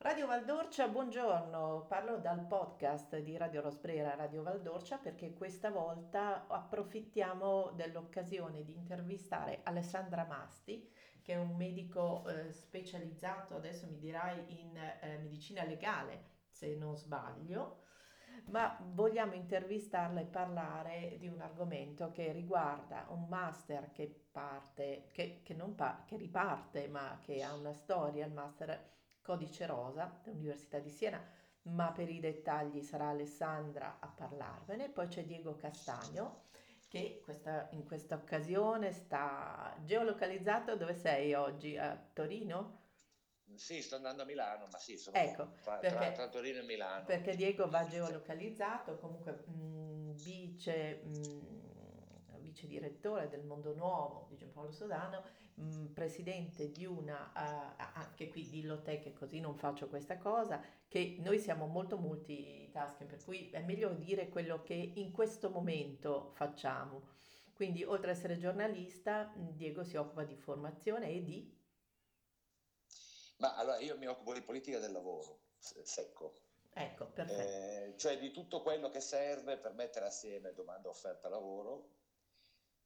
Radio Valdorcia, buongiorno, parlo dal podcast di Radio Rosbrera Radio Valdorcia perché questa volta approfittiamo dell'occasione di intervistare Alessandra Masti, che è un medico eh, specializzato, adesso mi dirai, in eh, medicina legale, se non sbaglio, ma vogliamo intervistarla e parlare di un argomento che riguarda un master che parte, che, che pa- che riparte, ma che ha una storia, il master Codice Rosa dell'Università di Siena, ma per i dettagli sarà Alessandra a parlarvene. Poi c'è Diego Castagno che questa, in questa occasione sta geolocalizzato. Dove sei oggi? A Torino? Sì, sto andando a Milano, ma sì, sono Ecco, tra, perché, tra- tra Torino e Milano. perché Diego va geolocalizzato, comunque mh, vice, mh, vice direttore del Mondo Nuovo di Giampaolo Sodano, mh, presidente di una, eh, anche qui dillo te che così non faccio questa cosa, che noi siamo molto multitasking, per cui è meglio dire quello che in questo momento facciamo. Quindi oltre ad essere giornalista, mh, Diego si occupa di formazione e di... Ma allora io mi occupo di politica del lavoro, se- secco, Ecco, perfetto. Eh, cioè di tutto quello che serve per mettere assieme domanda offerta lavoro.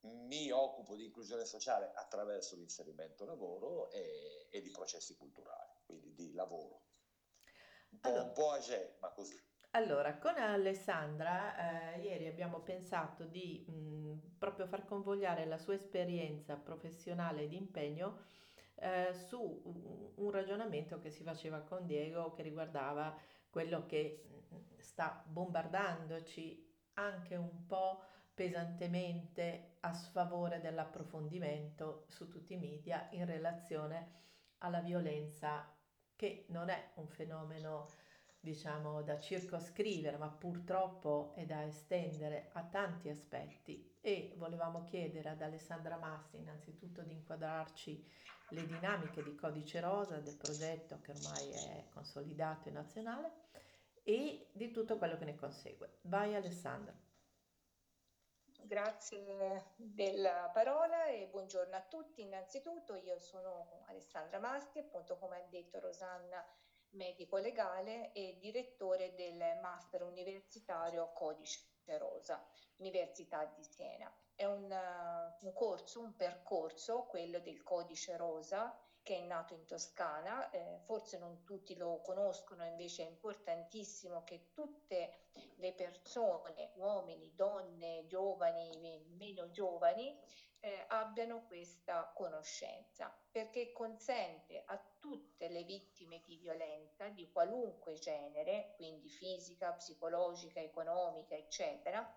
Mi occupo di inclusione sociale attraverso l'inserimento lavoro e, e di processi culturali, quindi di lavoro. Un po', Allora, un po' agé, ma così. Allora, con Alessandra, eh, ieri abbiamo pensato di mh, proprio far convogliare la sua esperienza professionale di impegno eh, su un ragionamento che si faceva con Diego che riguardava quello che sta bombardandoci anche un po' pesantemente a sfavore dell'approfondimento su tutti i media in relazione alla violenza che non è un fenomeno diciamo, da circoscrivere, ma purtroppo è da estendere a tanti aspetti e volevamo chiedere ad Alessandra Massi innanzitutto di inquadrarci le dinamiche di Codice Rosa, del progetto che ormai è consolidato e nazionale e di tutto quello che ne consegue. Vai Alessandra. Grazie della parola e buongiorno a tutti. Innanzitutto io sono Alessandra Masti, appunto come ha detto Rosanna, medico legale e direttore del Master Universitario Codice Rosa, Università di Siena. È un, un corso, un percorso, quello del Codice Rosa, che è nato in Toscana, eh, forse non tutti lo conoscono, invece è importantissimo che tutte le persone, uomini, donne, giovani, meno giovani, eh, abbiano questa conoscenza, perché consente a tutte le vittime di violenza di qualunque genere, quindi fisica, psicologica, economica, eccetera,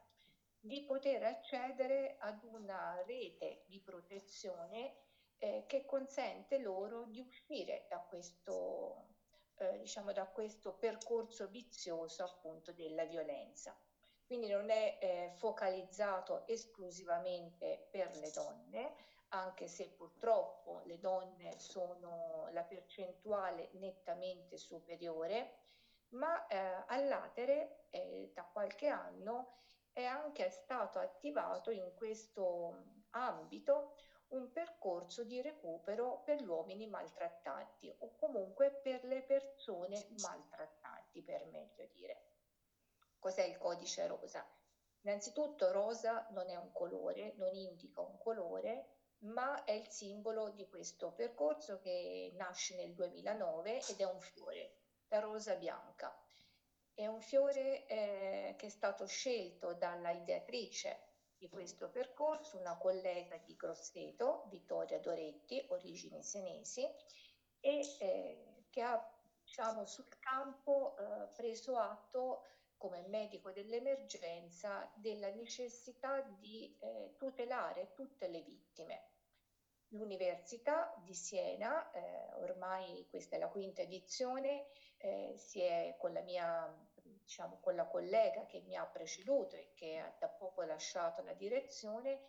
di poter accedere ad una rete di protezione eh, che consente loro di uscire da questo, eh, diciamo, da questo percorso vizioso appunto della violenza. Quindi non è eh, focalizzato esclusivamente per le donne, anche se purtroppo le donne sono la percentuale nettamente superiore, ma eh, all'atere eh, da qualche anno è anche stato attivato in questo ambito un percorso di recupero per gli uomini maltrattanti o comunque per le persone maltrattanti, per meglio dire. Cos'è il codice rosa? Innanzitutto rosa non è un colore, non indica un colore, ma è il simbolo di questo percorso che nasce nel 2009 ed è un fiore, la rosa bianca. È un fiore eh, che è stato scelto dalla ideatrice di questo percorso, una collega di Grosseto, Vittoria Doretti, origini senesi, e eh, che ha diciamo, sul campo eh, preso atto come medico dell'emergenza della necessità di eh, tutelare tutte le vittime. L'Università di Siena, eh, ormai questa è la quinta edizione, eh, si è con la mia diciamo, con la collega che mi ha preceduto e che ha da poco lasciato la direzione,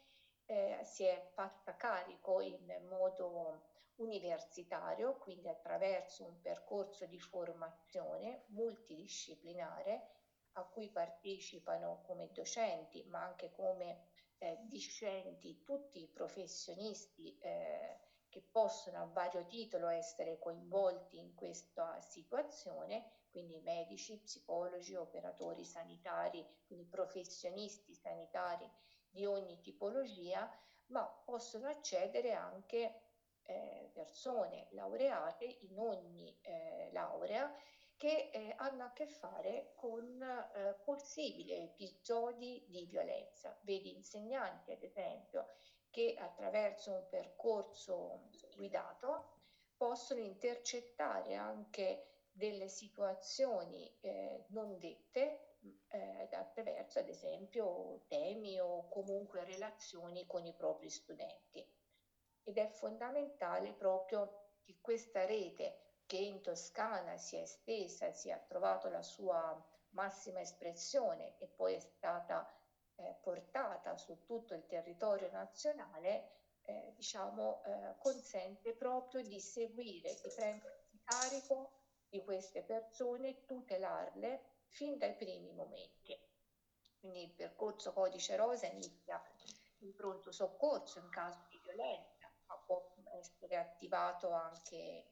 eh, si è fatta carico in modo universitario, quindi attraverso un percorso di formazione multidisciplinare a cui partecipano come docenti, ma anche come eh, discenti tutti i professionisti eh, che possono a vario titolo essere coinvolti in questa situazione, quindi medici, psicologi, operatori sanitari, quindi professionisti sanitari di ogni tipologia, ma possono accedere anche eh, persone laureate in ogni eh, laurea che eh, hanno a che fare con eh, possibili episodi di violenza. Vedi insegnanti, ad esempio, che attraverso un percorso guidato possono intercettare anche delle situazioni eh, non dette eh, attraverso, ad esempio, temi o comunque relazioni con i propri studenti. Ed è fondamentale proprio che questa rete che in Toscana si è estesa, si è trovato la sua massima espressione e poi è stata eh, portata su tutto il territorio nazionale, eh, diciamo, eh, consente proprio di seguire, di prendersi carico di queste persone, tutelarle fin dai primi momenti. Quindi il percorso codice rosa inizia in pronto soccorso in caso di violenza, ma può essere attivato anche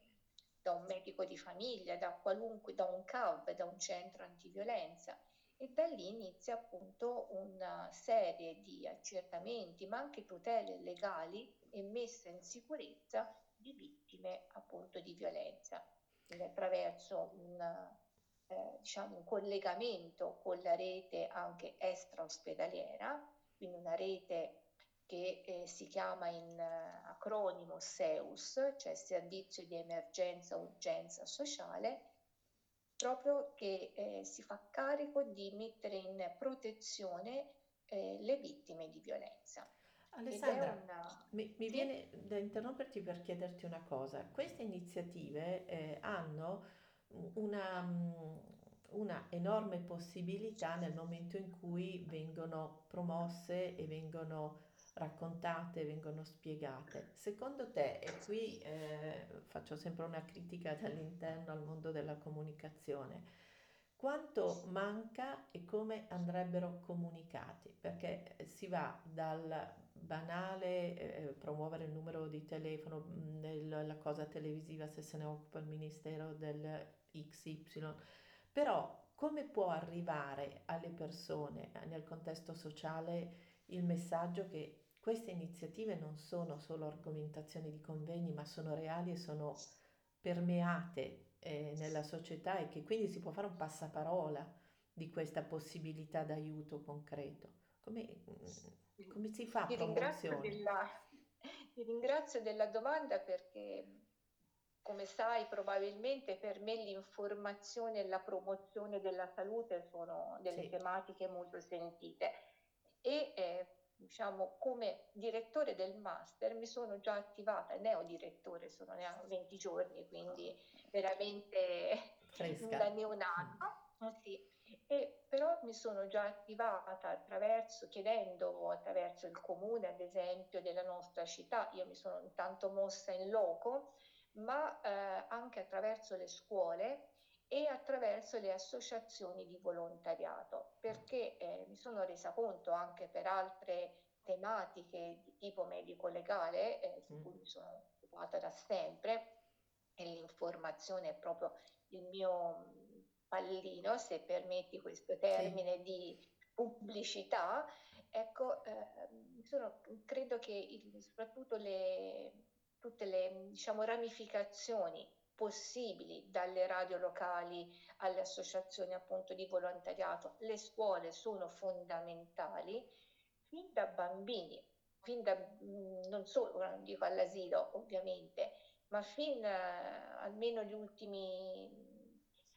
da un medico di famiglia, da qualunque, da un CAV, da un centro antiviolenza e da lì inizia appunto una serie di accertamenti, ma anche tutele legali e messa in sicurezza di vittime appunto di violenza, quindi attraverso un, eh, diciamo un collegamento con la rete anche extra ospedaliera, quindi una rete che eh, si chiama in uh, acronimo SEUS, cioè Servizio di Emergenza Urgenza Sociale, proprio che eh, si fa carico di mettere in protezione eh, le vittime di violenza. Alessandra, una... mi, mi sì? viene da interromperti per chiederti una cosa. Queste iniziative eh, hanno una, mm, una enorme possibilità nel momento in cui vengono promosse e vengono raccontate, vengono spiegate. Secondo te, e qui eh, faccio sempre una critica dall'interno al mondo della comunicazione, quanto manca e come andrebbero comunicati? Perché si va dal banale eh, promuovere il numero di telefono, nel, mm, la cosa televisiva se se ne occupa il Ministero del XY, però come può arrivare alle persone eh, nel contesto sociale il messaggio che queste iniziative non sono solo argomentazioni di convegni, ma sono reali e sono permeate eh, nella società e che quindi si può fare un passaparola di questa possibilità d'aiuto concreto. Come, mm, come si fa ti ringrazio, della, ti ringrazio della domanda perché come sai, probabilmente per me l'informazione e la promozione della salute sono delle sì. tematiche molto sentite e eh, diciamo, come direttore del master mi sono già attivata, neodirettore, sono neanche 20 giorni, quindi veramente Fresca. da neonato. Oh, sì. E però mi sono già attivata attraverso, chiedendo attraverso il comune, ad esempio, della nostra città, io mi sono intanto mossa in loco, ma eh, anche attraverso le scuole e attraverso le associazioni di volontariato, perché eh, mi sono resa conto anche per altre tematiche di tipo medico-legale, eh, su cui mi sono occupata da sempre, e l'informazione è proprio il mio pallino, se permetti questo termine sì. di pubblicità, ecco, eh, sono, credo che il, soprattutto le, tutte le diciamo, ramificazioni possibili dalle radio locali alle associazioni appunto di volontariato. Le scuole sono fondamentali fin da bambini, fin da mm, non solo, non dico all'asilo ovviamente, ma fin uh, almeno gli ultimi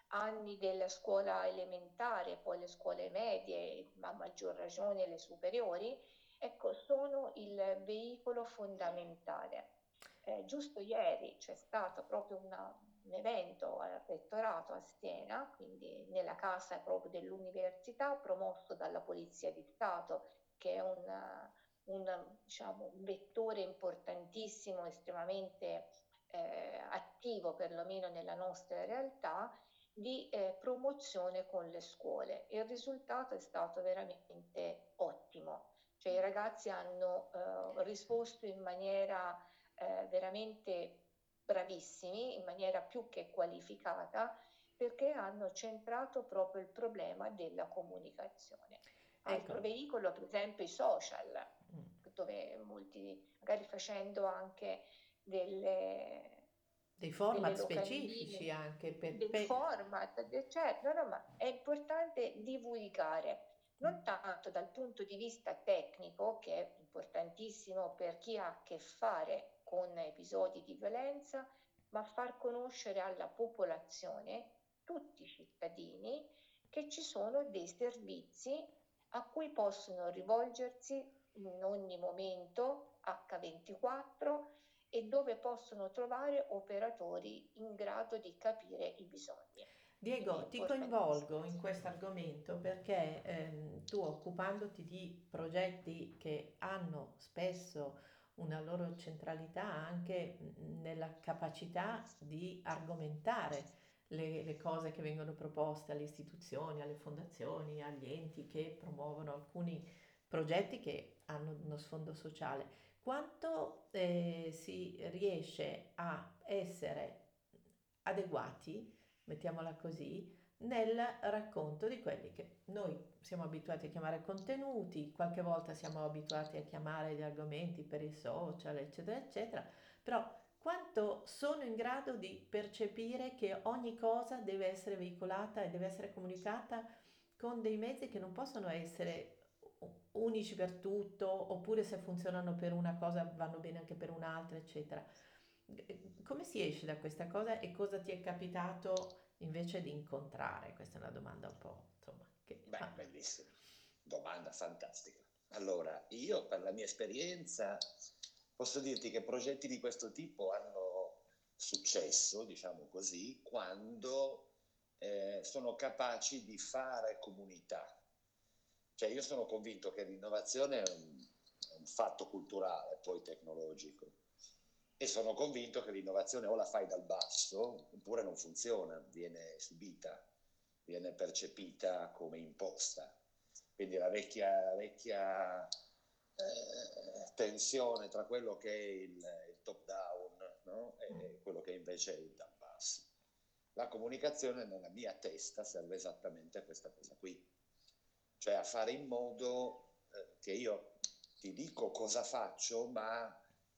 anni della scuola elementare, poi le scuole medie, ma a maggior ragione le superiori, ecco, sono il veicolo fondamentale eh, giusto ieri c'è stato proprio una, un evento al rettorato a Siena, quindi nella casa proprio dell'università, promosso dalla Polizia di Stato, che è un, un, diciamo, un vettore importantissimo, estremamente eh, attivo perlomeno nella nostra realtà, di eh, promozione con le scuole. Il risultato è stato veramente ottimo, cioè i ragazzi hanno eh, risposto in maniera eh, veramente bravissimi in maniera più che qualificata perché hanno centrato proprio il problema della comunicazione. Altro ecco. veicolo, per esempio, i social, mm. dove molti, magari facendo anche delle, dei format specifici anche per, dei per... format, certo, no, no, ma è importante divulgare non tanto dal punto di vista tecnico, che è importantissimo per chi ha a che fare con episodi di violenza, ma far conoscere alla popolazione, tutti i cittadini, che ci sono dei servizi a cui possono rivolgersi in ogni momento H24 e dove possono trovare operatori in grado di capire i bisogni. Diego, ti coinvolgo in questo argomento perché ehm, tu occupandoti di progetti che hanno spesso una loro centralità anche nella capacità di argomentare le, le, cose che vengono proposte alle istituzioni, alle fondazioni, agli enti che promuovono alcuni progetti che hanno uno sfondo sociale. Quanto eh, si riesce a essere adeguati mettiamola così, nel racconto di quelli che noi siamo abituati a chiamare contenuti, qualche volta siamo abituati a chiamare gli argomenti per i social, eccetera, eccetera, però quanto sono in grado di percepire che ogni cosa deve essere veicolata e deve essere comunicata con dei mezzi che non possono essere unici per tutto, oppure se funzionano per una cosa vanno bene anche per un'altra, eccetera. Come si esce da questa cosa e cosa ti è capitato invece di incontrare? Questa è una domanda un po', insomma. Che... Beh, ah. bellissima, domanda fantastica. Allora, io per la mia esperienza posso dirti che progetti di questo tipo hanno successo, diciamo così, quando eh, sono capaci di fare comunità. Cioè io sono convinto che l'innovazione è un, è un fatto culturale, poi tecnologico e sono convinto che l'innovazione o la fai dal basso oppure non funziona, viene subita, viene percepita come imposta. Quindi la vecchia, vecchia eh, tensione tra quello che è il, il top down no? e mm. quello che invece è il dal basso. La comunicazione nella mia testa serve esattamente a questa cosa qui, cioè a fare in modo eh, che io ti dico cosa faccio, ma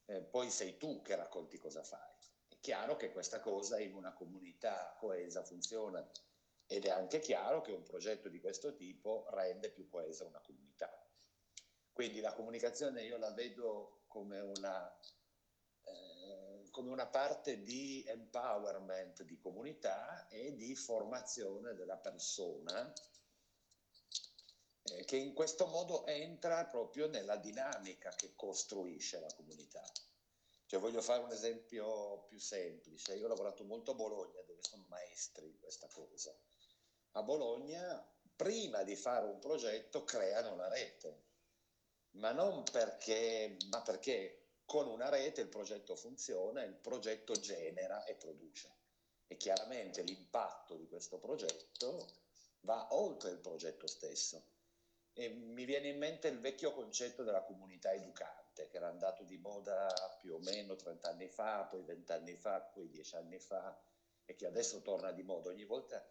eh, poi sei tu che racconti cosa fai. È chiaro che questa cosa in una comunità coesa funziona ed è anche chiaro che un progetto di questo tipo rende più coesa una comunità. Quindi la comunicazione io la vedo come una, eh, come una parte di empowerment di comunità e di formazione della persona che in questo modo entra proprio nella dinamica che costruisce la comunità. Cioè, voglio fare un esempio più semplice. Io ho lavorato molto a Bologna, dove sono maestri in questa cosa. A Bologna, prima di fare un progetto, creano la rete, ma non perché, ma perché con una rete il progetto funziona, il progetto genera e produce. E chiaramente l'impatto di questo progetto va oltre il progetto stesso e mi viene in mente il vecchio concetto della comunità educante, che era andato di moda più o meno 30 anni fa, poi 20 anni fa, poi 10 anni fa, e che adesso torna di moda ogni volta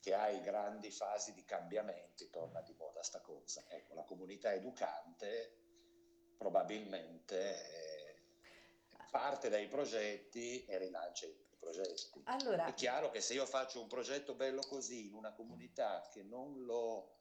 che hai grandi fasi di cambiamenti, torna di moda sta cosa. Ecco, la comunità educante probabilmente eh, parte dai progetti e rilancia i progetti. Allora, È chiaro che se io faccio un progetto bello così in una comunità che non lo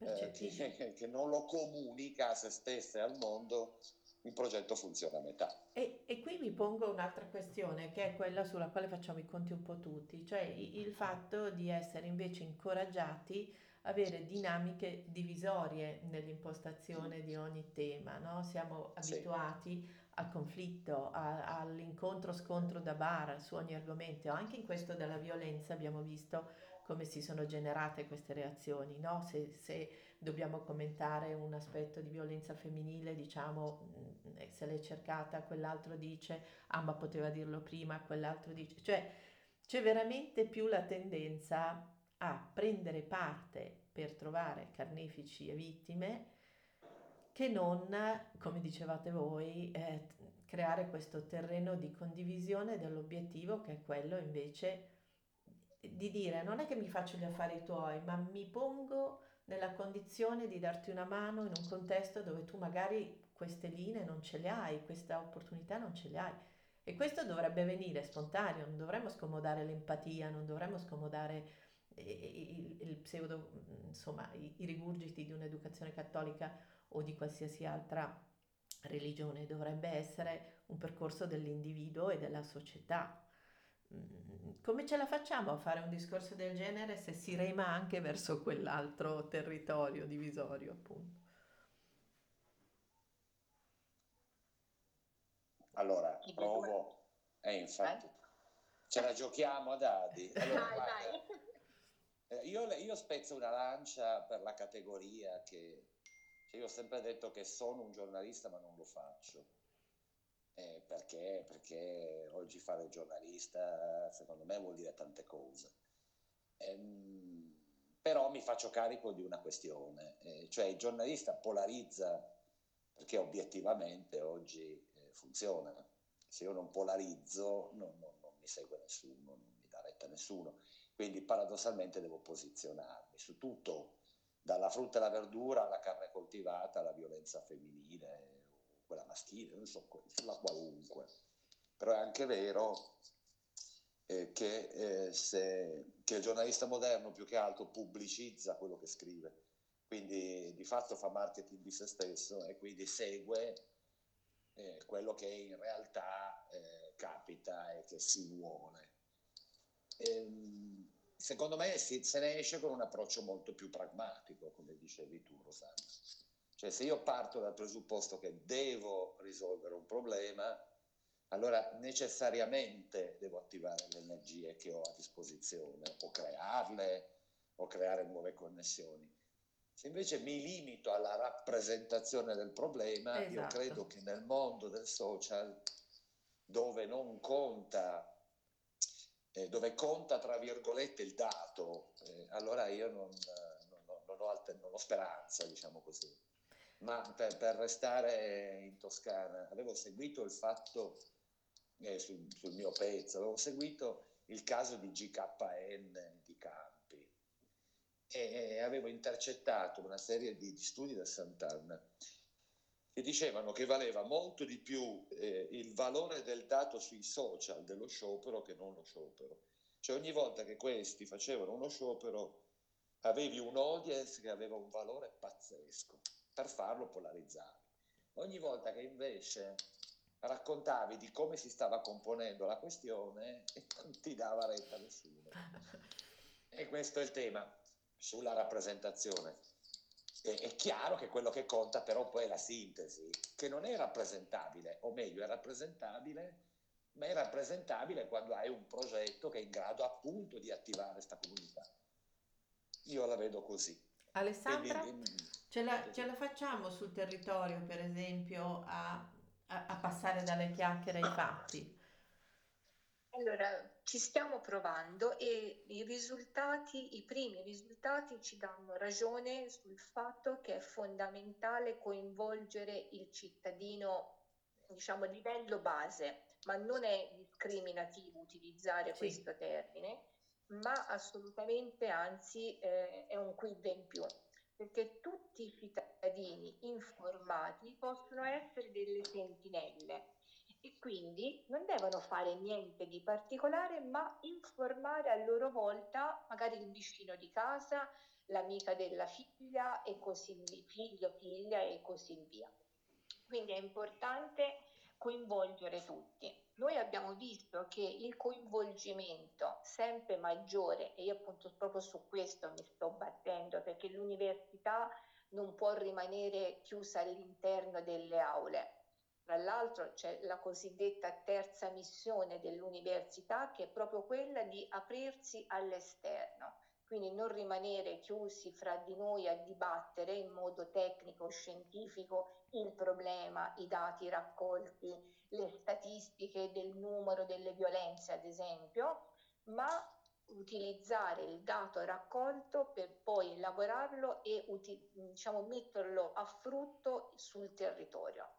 eh, che, che, non lo comunica a se stessa e al mondo, il progetto funziona a metà. E, e, qui mi pongo un'altra questione, che è quella sulla quale facciamo i conti un po' tutti, cioè il fatto di essere invece incoraggiati a avere dinamiche divisorie nell'impostazione di ogni tema, no? Siamo abituati sì. al conflitto, a, all'incontro-scontro da bar su ogni argomento, anche in questo della violenza abbiamo visto come si sono generate queste reazioni, no? se, se, dobbiamo commentare un aspetto di violenza femminile, diciamo, mm, se l'è cercata, quell'altro dice, ah ma poteva dirlo prima, quell'altro dice, cioè c'è veramente più la tendenza a prendere parte per trovare carnefici e vittime che non, come dicevate voi, eh, creare questo terreno di condivisione dell'obiettivo che è quello invece di dire non è che mi faccio gli affari tuoi, ma mi pongo nella condizione di darti una mano in un contesto dove tu magari queste linee non ce le hai, questa opportunità non ce le hai. E questo dovrebbe venire spontaneo, non dovremmo scomodare l'empatia, non dovremmo scomodare eh, il, il pseudo, insomma, i, i rigurgiti di un'educazione cattolica o di qualsiasi altra religione, dovrebbe essere un percorso dell'individuo e della società. Mm, come ce la facciamo a fare un discorso del genere se si rema anche verso quell'altro territorio divisorio, appunto? Allora, provo. Eh, infatti, eh? ce la giochiamo a dadi. Allora, dai, dai. Eh, io, io spezzo una lancia per la categoria che cioè io ho sempre detto che sono un giornalista ma non lo faccio. Eh, perché? Perché oggi fare giornalista secondo me vuol dire tante cose. Ehm, però mi faccio carico di una questione, eh, cioè il giornalista polarizza perché obiettivamente oggi eh, funziona. Se io non polarizzo non, non, non mi segue nessuno, non mi dà retta nessuno. Quindi paradossalmente devo posizionarmi su tutto dalla frutta alla verdura alla carne coltivata, alla violenza femminile quella maschile, non so, sulla qualunque. Però è anche vero eh, che, eh, se, che il giornalista moderno più che altro pubblicizza quello che scrive, quindi di fatto fa marketing di se stesso e quindi segue eh, quello che in realtà eh, capita e che si vuole. Ehm, secondo me si, se ne esce con un approccio molto più pragmatico, come dicevi tu, Rosanna. Cioè se io parto dal presupposto che devo risolvere un problema, allora necessariamente devo attivare le energie che ho a disposizione, o crearle, o creare nuove connessioni. Se invece mi limito alla rappresentazione del problema, esatto. io credo che nel mondo del social, dove non conta eh, dove conta tra virgolette il dato, eh, allora io non, non, non, ho alter- non, ho speranza, diciamo così. Ma per, per, restare in Toscana, avevo seguito il fatto eh, sul, sul, mio pezzo, avevo seguito il caso di GKN di Campi e avevo intercettato una serie di, di studi da Sant'Anna che dicevano che valeva molto di più eh, il valore del dato sui social dello sciopero che non lo sciopero. Cioè ogni volta che questi facevano uno sciopero avevi un audience che aveva un valore pazzesco, per farlo polarizzare. Ogni volta che invece raccontavi di come si stava componendo la questione non ti dava retta nessuno. E questo è il tema sulla rappresentazione è chiaro che quello che conta però poi è la sintesi, che non è rappresentabile, o meglio è rappresentabile, ma è rappresentabile quando hai un progetto che è in grado appunto di attivare questa comunità. Io la vedo così. Alessandra, Quindi, ce, la, ce, la, facciamo sul territorio, per esempio, a, a, a passare dalle chiacchiere ai fatti? Allora, ci stiamo provando e i risultati, i primi risultati ci danno ragione sul fatto che è fondamentale coinvolgere il cittadino, diciamo, a livello base, ma non è discriminativo utilizzare sì. questo termine, ma assolutamente anzi eh, è un quid in più perché tutti i cittadini informati possono essere delle sentinelle e quindi non devono fare niente di particolare, ma informare a loro volta magari il vicino di casa, l'amica della figlia e così via, figlio, figlia e così via. Quindi è importante coinvolgere tutti. Noi abbiamo visto che il coinvolgimento sempre maggiore, e io appunto proprio su questo mi sto battendo, perché l'università non può rimanere chiusa all'interno delle aule, tra l'altro c'è la cosiddetta terza missione dell'università che è proprio quella di aprirsi all'esterno, quindi non rimanere chiusi fra di noi a dibattere in modo tecnico, scientifico il problema, i dati raccolti, le statistiche del numero delle violenze ad esempio, ma utilizzare il dato raccolto per poi elaborarlo e uti- diciamo, metterlo a frutto sul territorio.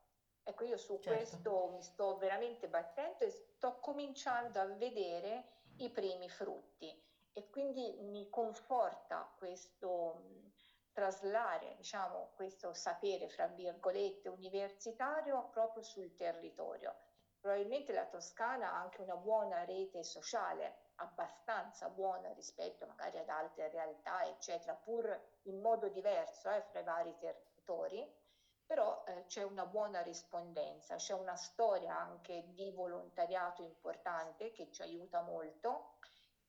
Ecco, io su certo. questo mi sto veramente battendo e sto cominciando a vedere i primi frutti e quindi mi conforta questo traslare, diciamo, questo sapere, fra virgolette, universitario proprio sul territorio. Probabilmente la Toscana ha anche una buona rete sociale, abbastanza buona rispetto magari ad altre realtà, eccetera, pur in modo diverso eh, fra i vari territori, però eh, c'è una buona rispondenza, c'è una storia anche di volontariato importante che ci aiuta molto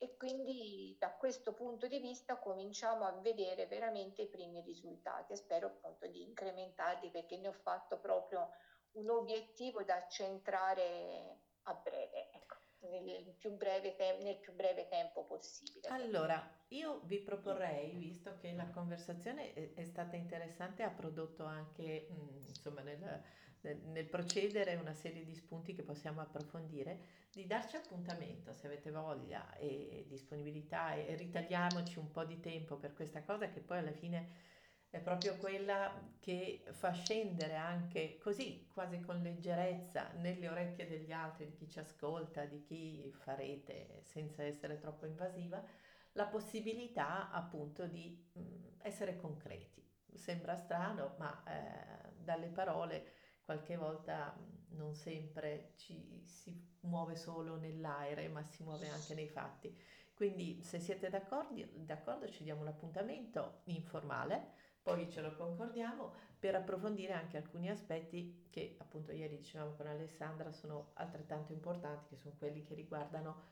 e quindi da questo punto di vista cominciamo a vedere veramente i primi risultati e spero appunto di incrementarli perché ne ho fatto proprio un obiettivo da centrare a breve, ecco, nel, più breve te- nel più breve tempo possibile. Allora, io vi proporrei, visto che la conversazione è, è stata interessante, ha prodotto anche, mh, mm, insomma, nel, nel, procedere una serie di spunti che possiamo approfondire, di darci appuntamento se avete voglia e disponibilità e, ritagliamoci un po' di tempo per questa cosa che poi alla fine è proprio quella che fa scendere anche così, quasi con leggerezza, nelle orecchie degli altri, di chi ci ascolta, di chi farete senza essere troppo invasiva, la possibilità appunto di mm, essere concreti. Sembra strano, ma eh, dalle parole qualche volta non sempre ci si muove solo nell'aere, ma si muove anche nei fatti. Quindi se siete d'accordo, d'accordo ci diamo un appuntamento informale poi ce lo concordiamo per approfondire anche alcuni aspetti che appunto ieri dicevamo con Alessandra sono altrettanto importanti, che sono quelli che riguardano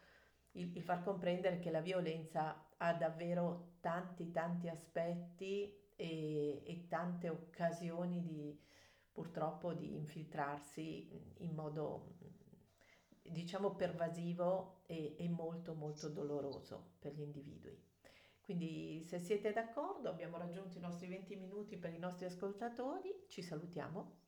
il, il far comprendere che la violenza ha davvero tanti tanti aspetti e, e tante occasioni di purtroppo di infiltrarsi in modo diciamo pervasivo e, e molto molto doloroso per gli individui. Quindi se siete d'accordo abbiamo raggiunto i nostri 20 minuti per i nostri ascoltatori, ci salutiamo.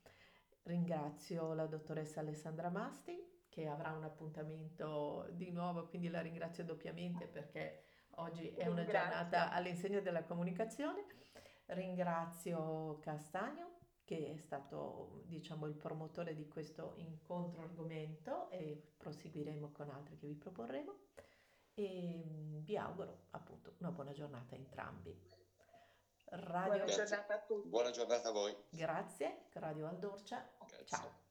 Ringrazio la dottoressa Alessandra Masti che avrà un appuntamento di nuovo, quindi la ringrazio doppiamente perché oggi è una giornata all'insegna della comunicazione. Ringrazio Castagno che è stato diciamo il promotore di questo incontro argomento e proseguiremo con altri che vi proporremo e vi auguro appunto una buona giornata a entrambi. Radio... Buona giornata a tutti. Buona giornata a voi. Grazie, Radio Aldorcia. Grazie. Ciao.